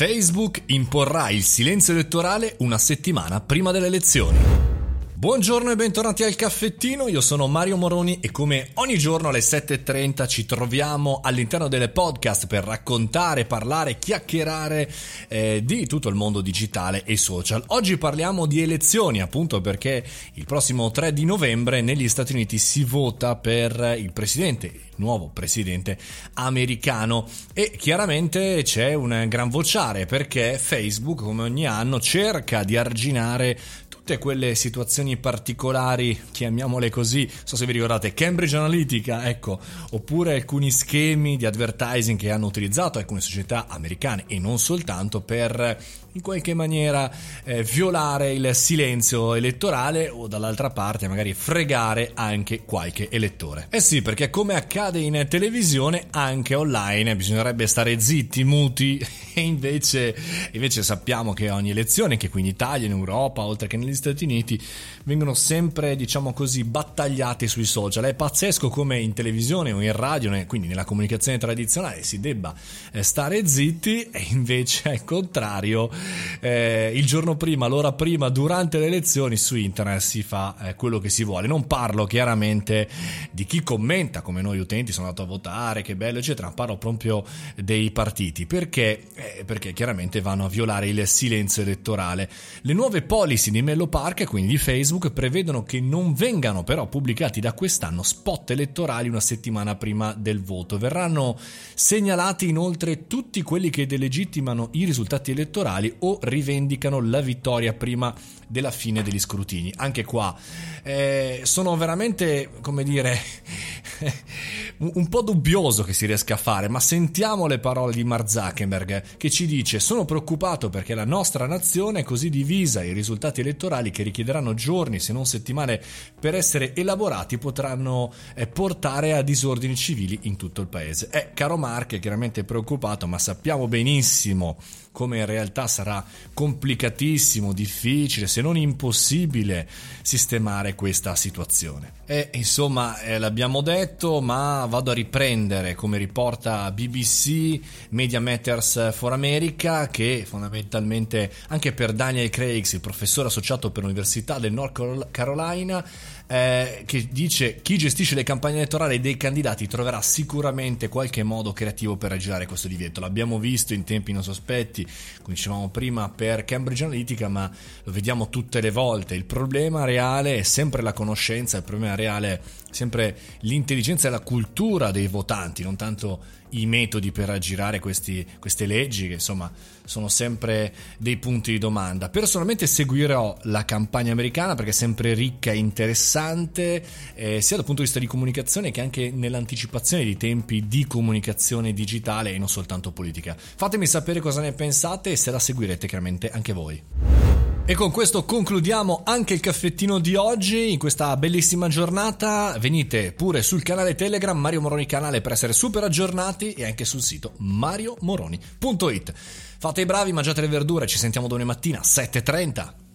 Facebook imporrà il silenzio elettorale una settimana prima delle elezioni. Buongiorno e bentornati al caffettino, io sono Mario Moroni e come ogni giorno alle 7.30 ci troviamo all'interno delle podcast per raccontare, parlare, chiacchierare eh, di tutto il mondo digitale e social. Oggi parliamo di elezioni appunto perché il prossimo 3 di novembre negli Stati Uniti si vota per il presidente, nuovo presidente americano e chiaramente c'è un gran vociare perché Facebook come ogni anno cerca di arginare tutte quelle situazioni particolari, chiamiamole così, so se vi ricordate, Cambridge Analytica, ecco, oppure alcuni schemi di advertising che hanno utilizzato alcune società americane e non soltanto per in qualche maniera eh, violare il silenzio elettorale o dall'altra parte magari fregare anche qualche elettore. Eh sì, perché come accade in televisione, anche online bisognerebbe stare zitti, muti e invece, invece sappiamo che ogni elezione, che qui in Italia, in Europa, oltre che negli Stati Uniti, vengono sempre, diciamo così, battagliate sui social. È pazzesco come in televisione o in radio, quindi nella comunicazione tradizionale, si debba eh, stare zitti e invece al contrario eh, il giorno prima, l'ora prima, durante le elezioni su internet si fa eh, quello che si vuole. Non parlo chiaramente di chi commenta come noi utenti sono andato a votare, che bello, eccetera, parlo proprio dei partiti perché, eh, perché chiaramente vanno a violare il silenzio elettorale. Le nuove policy di Mello Park, quindi di Facebook, prevedono che non vengano però pubblicati da quest'anno spot elettorali una settimana prima del voto. Verranno segnalati inoltre tutti quelli che delegittimano i risultati elettorali o rivendicano la vittoria prima della fine degli scrutini. Anche qua eh, sono veramente, come dire, un po' dubbioso che si riesca a fare, ma sentiamo le parole di Mark Zuckerberg che ci dice sono preoccupato perché la nostra nazione è così divisa e i risultati elettorali che richiederanno giorni se non settimane per essere elaborati potranno eh, portare a disordini civili in tutto il paese. Eh, caro Mark è chiaramente preoccupato, ma sappiamo benissimo come in realtà sarà complicatissimo, difficile, se non impossibile sistemare questa situazione. E insomma, eh, l'abbiamo detto, ma vado a riprendere come riporta BBC Media Matters for America che fondamentalmente anche per Daniel Craigs, il professore associato per l'Università del North Carolina, eh, che dice chi gestisce le campagne elettorali dei candidati troverà sicuramente qualche modo creativo per aggirare questo divieto. L'abbiamo visto in tempi non sospetti, come dicevamo prima, per Cambridge Analytica, ma lo vediamo tutte le volte. Il problema reale è sempre la conoscenza, il problema reale è sempre l'intelligenza e la cultura dei votanti, non tanto i metodi per aggirare questi, queste leggi che insomma sono sempre dei punti di domanda. Personalmente seguirò la campagna americana perché è sempre ricca e interessante eh, sia dal punto di vista di comunicazione che anche nell'anticipazione di tempi di comunicazione digitale e non soltanto politica. Fatemi sapere cosa ne pensate e se la seguirete chiaramente anche voi. E con questo concludiamo anche il caffettino di oggi, in questa bellissima giornata. Venite pure sul canale Telegram Mario Moroni Canale per essere super aggiornati e anche sul sito mariomoroni.it. Fate i bravi, mangiate le verdure, ci sentiamo domani mattina 7.30.